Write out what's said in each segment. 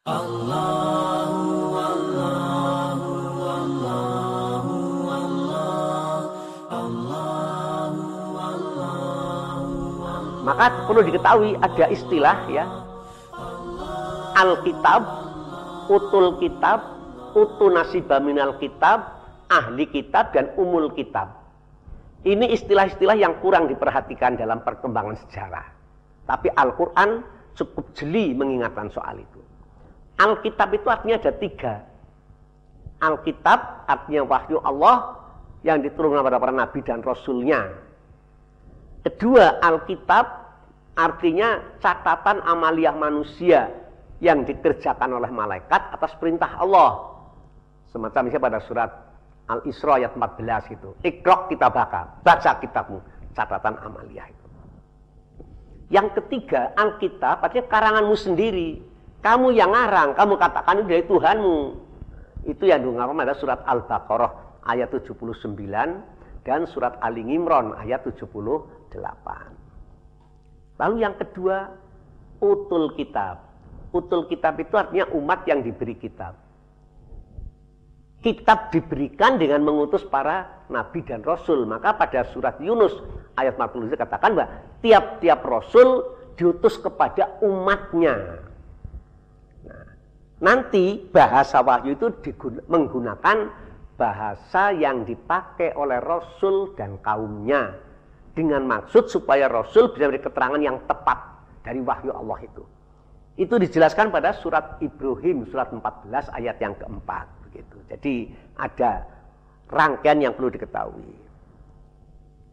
Maka perlu diketahui ada istilah ya. Alkitab, utul kitab, utu nasibah minal kitab, ahli kitab dan umul kitab. Ini istilah-istilah yang kurang diperhatikan dalam perkembangan sejarah. Tapi Al-Quran cukup jeli mengingatkan soal itu. Alkitab itu artinya ada tiga. Alkitab artinya wahyu Allah yang diturunkan kepada para nabi dan rasulnya. Kedua, Alkitab artinya catatan amaliah manusia yang dikerjakan oleh malaikat atas perintah Allah. Semacam misalnya pada surat Al-Isra ayat 14 itu. Ikrok kita baka, baca kitabmu, catatan amaliah itu. Yang ketiga, Alkitab artinya karanganmu sendiri. Kamu yang ngarang, kamu katakan itu dari Tuhanmu. Itu yang diungkapkan pada surat Al-Baqarah ayat 79 dan surat Ali Imran ayat 78. Lalu yang kedua, utul kitab. Utul kitab itu artinya umat yang diberi kitab kitab diberikan dengan mengutus para nabi dan rasul. Maka pada surat Yunus ayat 40 katakan bahwa tiap-tiap rasul diutus kepada umatnya. Nanti bahasa wahyu itu menggunakan bahasa yang dipakai oleh rasul dan kaumnya dengan maksud supaya rasul bisa memberi keterangan yang tepat dari wahyu Allah itu. Itu dijelaskan pada surat Ibrahim surat 14 ayat yang keempat begitu. Jadi ada rangkaian yang perlu diketahui.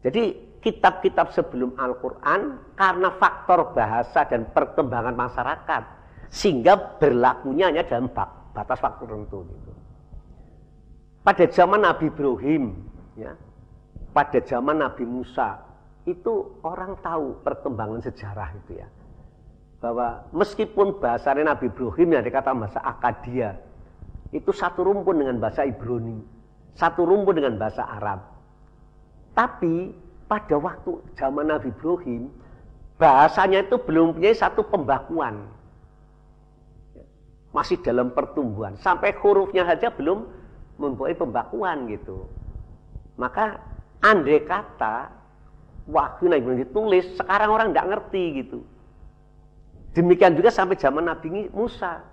Jadi kitab-kitab sebelum Al-Quran karena faktor bahasa dan perkembangan masyarakat sehingga berlakunya hanya dalam batas waktu tertentu. Gitu. Pada zaman Nabi Ibrahim, ya, pada zaman Nabi Musa, itu orang tahu perkembangan sejarah itu ya. Bahwa meskipun bahasanya Nabi Ibrahim yang dikata bahasa Akadia, itu satu rumpun dengan bahasa Ibrani, satu rumpun dengan bahasa Arab. Tapi pada waktu zaman Nabi Ibrahim, bahasanya itu belum punya satu pembakuan. Masih dalam pertumbuhan. Sampai hurufnya saja belum mempunyai pembakuan gitu. Maka andai kata waktu Nabi Ibrahim ditulis, sekarang orang tidak ngerti gitu. Demikian juga sampai zaman Nabi Musa.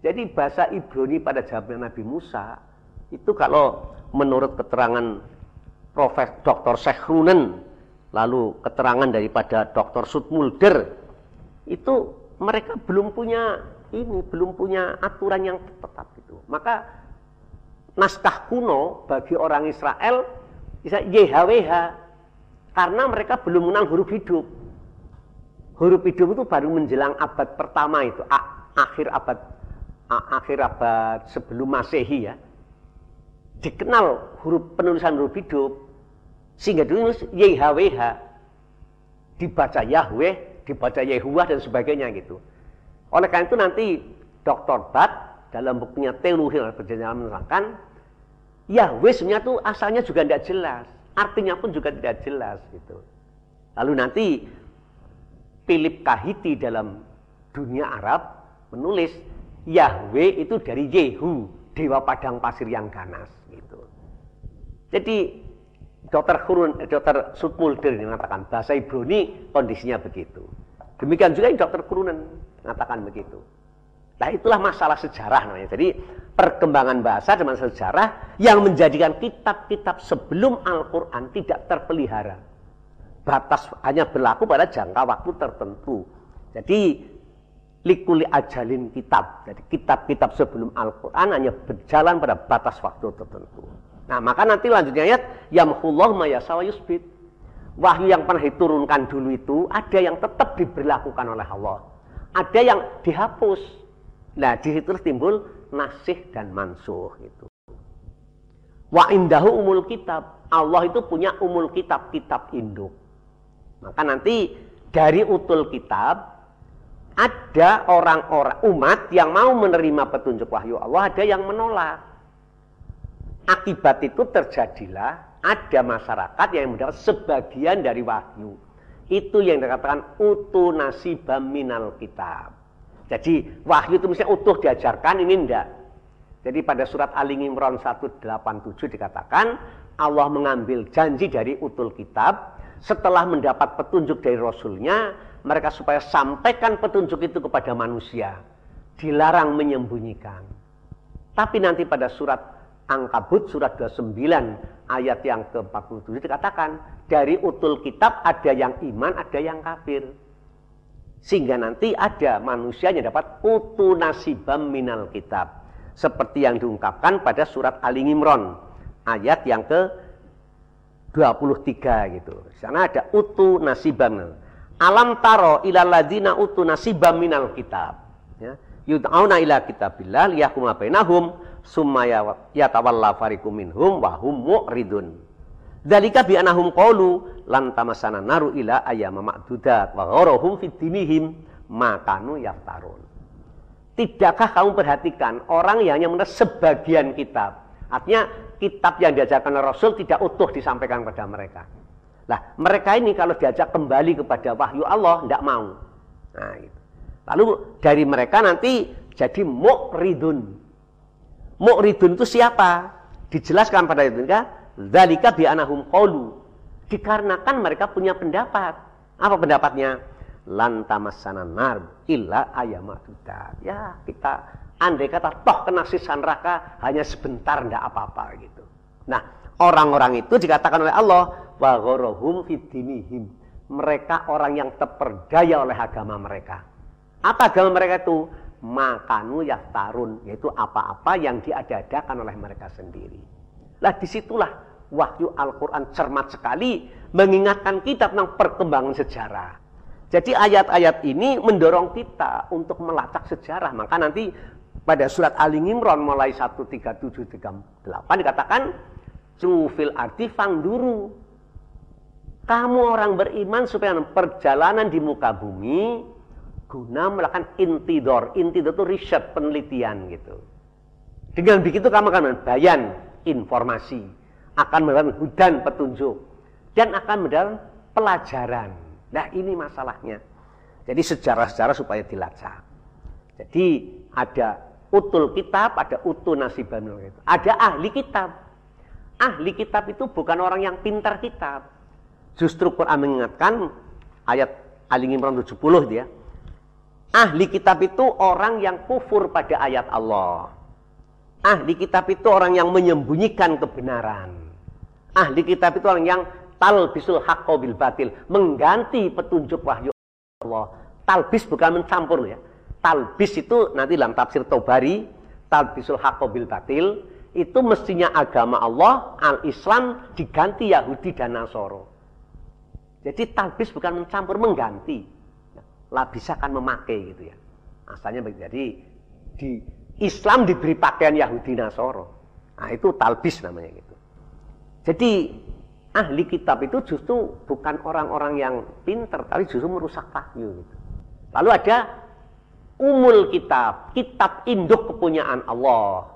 Jadi bahasa Ibrani pada zaman Nabi Musa itu kalau menurut keterangan Profes Dr. Sechrunen lalu keterangan daripada Dr. Sutmulder itu mereka belum punya ini belum punya aturan yang tetap itu. Maka naskah kuno bagi orang Israel bisa YHWH karena mereka belum menang huruf hidup. Huruf hidup itu baru menjelang abad pertama itu, akhir abad akhir abad sebelum Masehi ya, dikenal huruf penulisan huruf hidup sehingga dulu YHWH dibaca Yahweh, dibaca Yehuwah dan sebagainya gitu. Oleh karena itu nanti Dr. Bat dalam bukunya Teologi dan Perjanjian menerangkan Yahweh sebenarnya itu asalnya juga tidak jelas, artinya pun juga tidak jelas gitu. Lalu nanti Philip Kahiti dalam dunia Arab menulis Yahweh itu dari Yehu, dewa padang pasir yang ganas gitu. Jadi Dokter Hurun, Dokter Sutmulder mengatakan bahasa Ibrani kondisinya begitu. Demikian juga Dokter Kurunen mengatakan begitu. Nah itulah masalah sejarah namanya. Jadi perkembangan bahasa masalah sejarah yang menjadikan kitab-kitab sebelum Al-Quran tidak terpelihara. Batas hanya berlaku pada jangka waktu tertentu. Jadi likuli ajalin kitab. Jadi kitab-kitab sebelum Al-Quran hanya berjalan pada batas waktu tertentu. Nah maka nanti lanjutnya ayat yamhullah mayasawa yusbit. Wahyu yang pernah diturunkan dulu itu ada yang tetap diberlakukan oleh Allah. Ada yang dihapus. Nah di situ timbul nasih dan mansuh itu. Wa indahu umul kitab. Allah itu punya umul kitab, kitab induk. Maka nanti dari utul kitab ada orang-orang umat yang mau menerima petunjuk wahyu Allah, ada yang menolak. Akibat itu terjadilah ada masyarakat yang mendapat sebagian dari wahyu. Itu yang dikatakan utu nasibam minal kitab. Jadi wahyu itu mesti utuh diajarkan, ini enggak. Jadi pada surat Ali Imran 187 dikatakan Allah mengambil janji dari utul kitab setelah mendapat petunjuk dari Rasulnya mereka supaya sampaikan petunjuk itu kepada manusia. Dilarang menyembunyikan. Tapi nanti pada surat Angkabut surat 29 ayat yang ke-47 dikatakan dari utul kitab ada yang iman, ada yang kafir. Sehingga nanti ada manusia yang dapat utu nasibam minal kitab. Seperti yang diungkapkan pada surat Ali Imran ayat yang ke 23 gitu. Di sana ada utu nasibam. Alam taro ilal ladina utu nasibam minal kitab. Ya. Yud'auna ila kitabillah liyahkuma bainahum summa yatawalla fariqum minhum wa hum mu'ridun. Dalika bi anahum qalu lan tamasana naru ila ayyama ma'dudat wa gharahum fid dinihim makanu yaftarun. Tidakkah kamu perhatikan orang yang hanya menerima sebagian kitab? Artinya kitab yang diajarkan Rasul tidak utuh disampaikan kepada mereka. Lah, mereka ini kalau diajak kembali kepada wahyu Allah tidak mau. Nah, itu. Lalu dari mereka nanti jadi mu'ridun. Mu'ridun itu siapa? Dijelaskan pada itu kan? Zalika bi anahum. Dikarenakan mereka punya pendapat. Apa pendapatnya? Lan tamassana nar illa ayamadudat. Ya, kita andai kata toh kena sisa neraka hanya sebentar ndak apa-apa gitu. Nah, orang-orang itu dikatakan oleh Allah wa ghurahum fidinihim. Mereka orang yang terperdaya oleh agama mereka. Apa agama mereka itu? Makanu yaftarun yaitu apa-apa yang diadakan oleh mereka sendiri. Lah di situlah wahyu Al-Quran cermat sekali mengingatkan kita tentang perkembangan sejarah. Jadi ayat-ayat ini mendorong kita untuk melacak sejarah. Maka nanti pada surat Ali Imran mulai 137 38 dikatakan Cufil arti dulu. Kamu orang beriman supaya perjalanan di muka bumi guna melakukan intidor. Intidor itu riset, penelitian gitu. Dengan begitu kamu akan bayan informasi, akan mendapatkan hudan petunjuk, dan akan mendapatkan pelajaran. Nah ini masalahnya. Jadi sejarah-sejarah supaya dilacak. Jadi ada utul kitab, ada utul nasiban. Ada ahli kitab. Ahli kitab itu bukan orang yang pintar kitab. Justru Quran mengingatkan ayat Ali Imran 70 dia. Ahli kitab itu orang yang kufur pada ayat Allah. Ahli kitab itu orang yang menyembunyikan kebenaran. Ahli kitab itu orang yang talbisul haqqo bil batil, mengganti petunjuk wahyu Allah. Talbis bukan mencampur ya. Talbis itu nanti dalam tafsir Tobari, talbisul haqqo bil batil, itu mestinya agama Allah, al-Islam diganti Yahudi dan Nasoro. Jadi talbis bukan mencampur, mengganti lah bisa kan memakai gitu ya. Asalnya jadi di Islam diberi pakaian Yahudi Nasoro. Nah itu talbis namanya gitu. Jadi ahli kitab itu justru bukan orang-orang yang pinter, tapi justru merusak wahyu gitu. Lalu ada umul kitab, kitab induk kepunyaan Allah.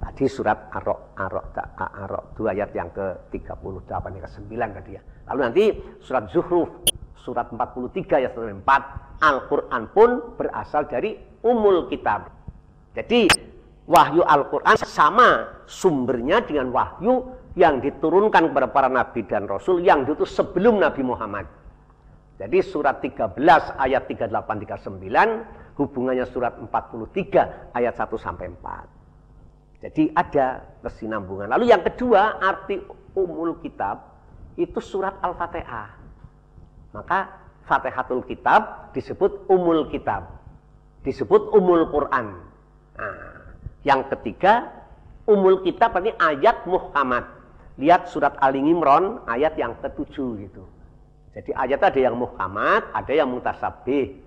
Tadi surat Arok, Arok, Arok, dua ayat yang ke-38 yang ke-9 tadi ya. Lalu nanti surat Zuhruf, surat 43 ayat 4 Al-Quran pun berasal dari umul kitab. Jadi wahyu Al-Quran sama sumbernya dengan wahyu yang diturunkan kepada para nabi dan rasul yang diutus sebelum Nabi Muhammad. Jadi surat 13 ayat 38 39 hubungannya surat 43 ayat 1 sampai 4. Jadi ada kesinambungan. Lalu yang kedua arti umul kitab itu surat Al-Fatihah. Maka Fatihatul Kitab disebut Umul Kitab. Disebut Umul Quran. Nah, yang ketiga, Umul Kitab ini ayat muhkamat. Lihat surat Ali Imran ayat yang ketujuh gitu. Jadi ayat ada yang muhkamat, ada yang mutasabih.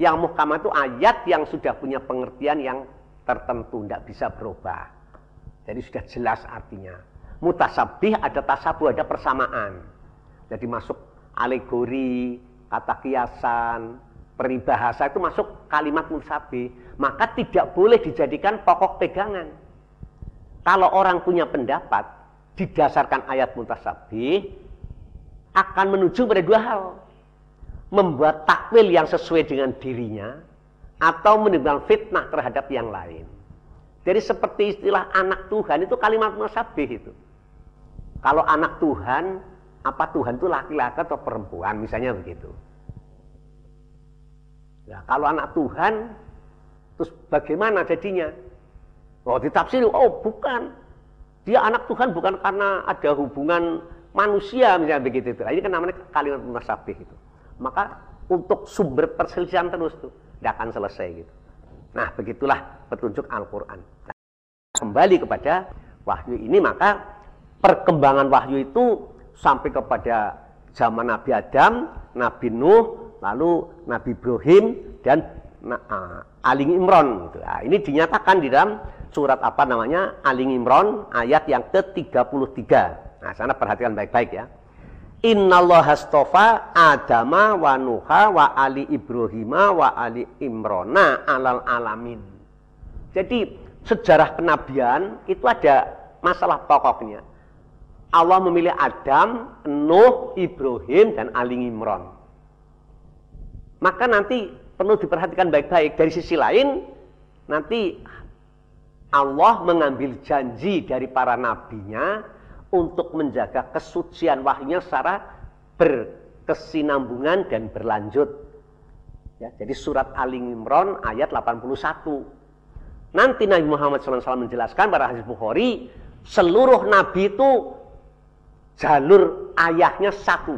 Yang muhkamat itu ayat yang sudah punya pengertian yang tertentu, tidak bisa berubah. Jadi sudah jelas artinya. Mutasabih ada tasabuh, ada persamaan. Jadi masuk alegori, kata kiasan, peribahasa itu masuk kalimat musabi, maka tidak boleh dijadikan pokok pegangan. Kalau orang punya pendapat didasarkan ayat mutasabi akan menuju pada dua hal. Membuat takwil yang sesuai dengan dirinya atau menimbulkan fitnah terhadap yang lain. Jadi seperti istilah anak Tuhan itu kalimat musabih itu. Kalau anak Tuhan, apa Tuhan itu laki-laki atau perempuan, misalnya begitu. Ya, kalau anak Tuhan, terus bagaimana jadinya? Oh ditafsir, oh bukan. Dia anak Tuhan bukan karena ada hubungan manusia misalnya begitu itu. Ini kan namanya kalimat musabih itu. Maka untuk sumber perselisihan terus tuh tidak akan selesai gitu. Nah begitulah petunjuk Al-Quran. Nah, kembali kepada wahyu ini maka perkembangan wahyu itu sampai kepada zaman Nabi Adam, Nabi Nuh, lalu Nabi Ibrahim dan uh, Ali Imron. Gitu. Nah, ini dinyatakan di dalam surat apa namanya Ali Imron ayat yang ke-33. Nah, sana perhatikan baik-baik ya. Innallah hastofa Adama wa Nuha wa Ali Ibrahima wa Ali Imrona alal alamin. Jadi sejarah kenabian itu ada masalah pokoknya. Allah memilih Adam, Nuh, Ibrahim, dan Ali Imron. Maka nanti perlu diperhatikan baik-baik. Dari sisi lain, nanti Allah mengambil janji dari para nabinya untuk menjaga kesucian wahyunya secara berkesinambungan dan berlanjut. Ya, jadi surat Ali Imran ayat 81. Nanti Nabi Muhammad SAW menjelaskan pada hadis Bukhari, seluruh nabi itu jalur ayahnya satu.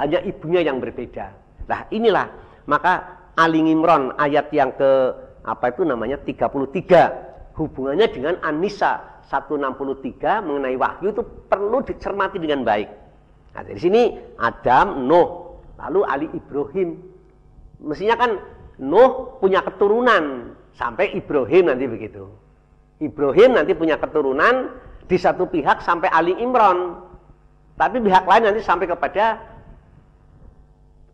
Hanya ibunya yang berbeda. Nah inilah, maka Ali Imran ayat yang ke apa itu namanya 33 hubungannya dengan Anissa 163 mengenai wahyu itu perlu dicermati dengan baik. Nah, dari sini Adam, Nuh, lalu Ali Ibrahim. Mestinya kan Nuh punya keturunan sampai Ibrahim nanti begitu. Ibrahim nanti punya keturunan di satu pihak sampai Ali Imran. Tapi pihak lain nanti sampai kepada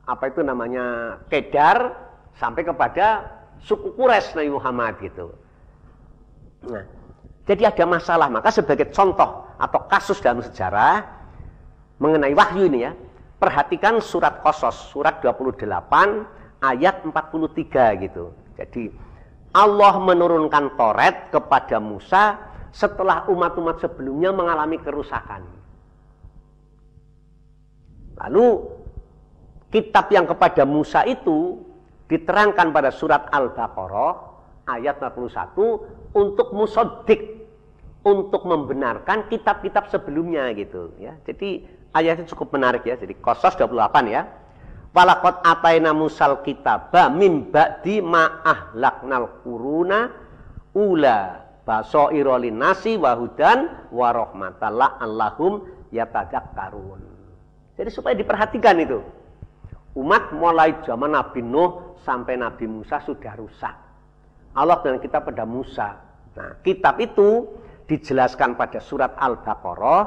apa itu namanya Kedar sampai kepada suku Quraisy Nabi Muhammad gitu. Nah, jadi ada masalah, maka sebagai contoh atau kasus dalam sejarah mengenai wahyu ini ya, perhatikan surat Qasas, surat 28 ayat 43 gitu. Jadi Allah menurunkan Toret kepada Musa setelah umat-umat sebelumnya mengalami kerusakan. Lalu kitab yang kepada Musa itu diterangkan pada surat Al-Baqarah ayat 41 untuk musodik untuk membenarkan kitab-kitab sebelumnya gitu ya. Jadi ayatnya cukup menarik ya. Jadi Qasas 28 ya. Walakot ataina musal kitaba mim ba'di ma ahlaknal kuruna ula baso nasi wahudan warohmatalla allahum karun. Jadi supaya diperhatikan itu. Umat mulai zaman Nabi Nuh sampai Nabi Musa sudah rusak. Allah dan kita pada Musa. Nah, kitab itu dijelaskan pada surat Al-Baqarah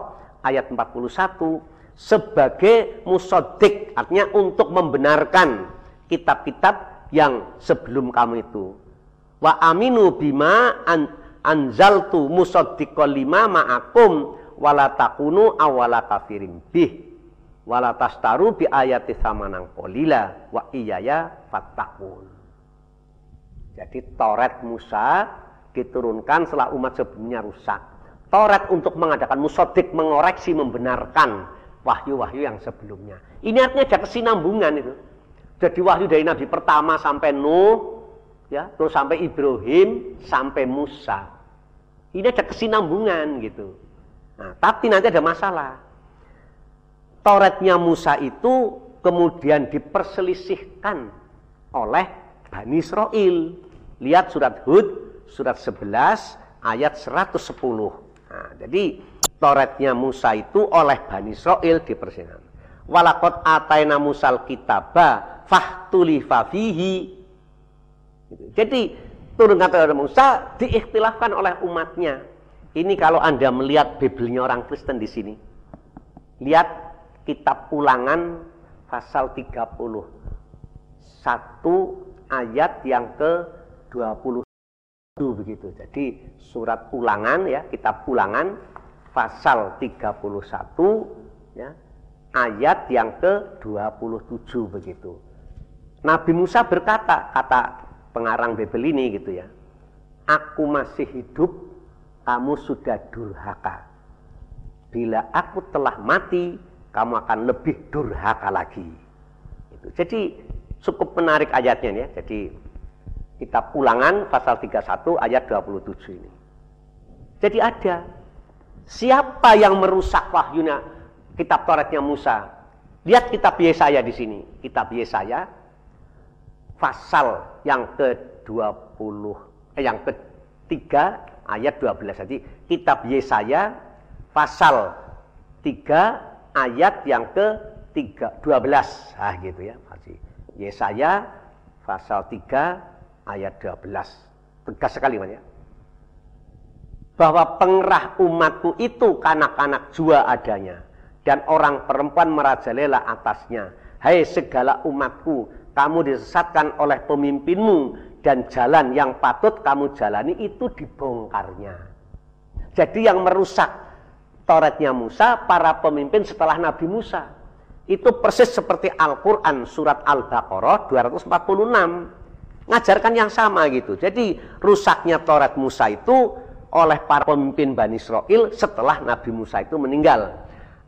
ayat 41 sebagai musodik artinya untuk membenarkan kitab-kitab yang sebelum kamu itu wa aminu bima an, anzaltu musaddiqal lima ma'akum wala takunu awala kafirin bih wala tastaru bi ayati samanang polila wa iyaya fattakun jadi Toret Musa diturunkan setelah umat sebelumnya rusak. Taurat untuk mengadakan musodik, mengoreksi, membenarkan wahyu-wahyu yang sebelumnya. Ini artinya ada kesinambungan itu. Jadi wahyu dari Nabi pertama sampai Nuh, ya, terus sampai Ibrahim, sampai Musa. Ini ada kesinambungan gitu. Nah, tapi nanti ada masalah. Tauratnya Musa itu kemudian diperselisihkan oleh Bani Israel. Lihat surat Hud surat 11 ayat 110. Nah, jadi Toretnya Musa itu oleh Bani Israel dipersinan. Walakot ataina musal kitaba fahtulifa fihi. Gitu. Jadi turun kata Musa diikhtilafkan oleh umatnya. Ini kalau Anda melihat Bibelnya orang Kristen di sini. Lihat kitab ulangan pasal 30. Satu ayat yang ke 20 begitu. Jadi surat ulangan ya, kitab ulangan pasal 31 ya, ayat yang ke-27 begitu. Nabi Musa berkata, kata pengarang Bebel ini gitu ya. Aku masih hidup, kamu sudah durhaka. Bila aku telah mati, kamu akan lebih durhaka lagi. Jadi cukup menarik ayatnya ya. Jadi kitab ulangan pasal 31 ayat 27 ini. Jadi ada siapa yang merusak wahyunya kitab Tauratnya Musa. Lihat kitab Yesaya di sini. Kitab Yesaya pasal yang ke-20 eh, yang ketiga ayat 12 jadi kitab Yesaya pasal 3 ayat yang ke 3 12 ah gitu ya masih Yesaya pasal 3 ayat 12 tegas sekali ya. Bahwa pengerah umatku itu kanak-kanak jua adanya dan orang perempuan merajalela atasnya. Hai segala umatku kamu disesatkan oleh pemimpinmu dan jalan yang patut kamu jalani itu dibongkarnya. Jadi yang merusak Tauratnya Musa, para pemimpin setelah Nabi Musa. Itu persis seperti Al-Quran surat Al-Baqarah 246. Ngajarkan yang sama gitu. Jadi rusaknya Taurat Musa itu oleh para pemimpin Bani Israel setelah Nabi Musa itu meninggal.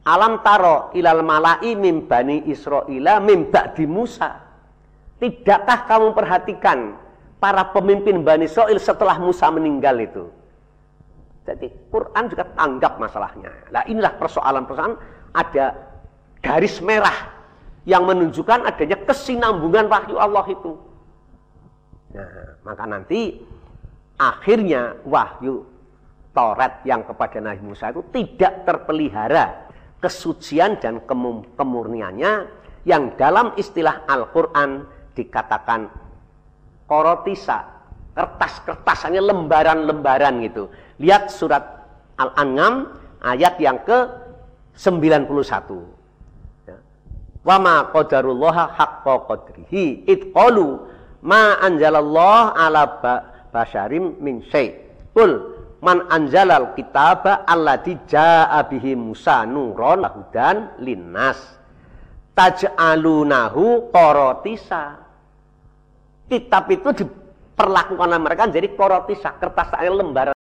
Alam taro ilal malai mim Bani Israel mim ba'di Musa Tidakkah kamu perhatikan para pemimpin Bani Israel setelah Musa meninggal itu? Jadi Quran juga tanggap masalahnya. Nah inilah persoalan-persoalan ada garis merah yang menunjukkan adanya kesinambungan wahyu Allah itu. Nah, maka nanti akhirnya wahyu Taurat yang kepada Nabi Musa itu tidak terpelihara kesucian dan kemurniannya yang dalam istilah Al-Quran dikatakan korotisa, kertas-kertas hanya lembaran-lembaran gitu. Lihat surat Al-An'am ayat yang ke 91. Ya. Wa ma qadarullah haqqa qadrihi id qalu ma anjalallah ala basyarim min syai. Qul man anjalal kitaba alladzi jaa bihi Musa nuron hudan linnas taj'alunahu korotisa. Kitab itu diperlakukan oleh mereka jadi korotisa, kertas lembaran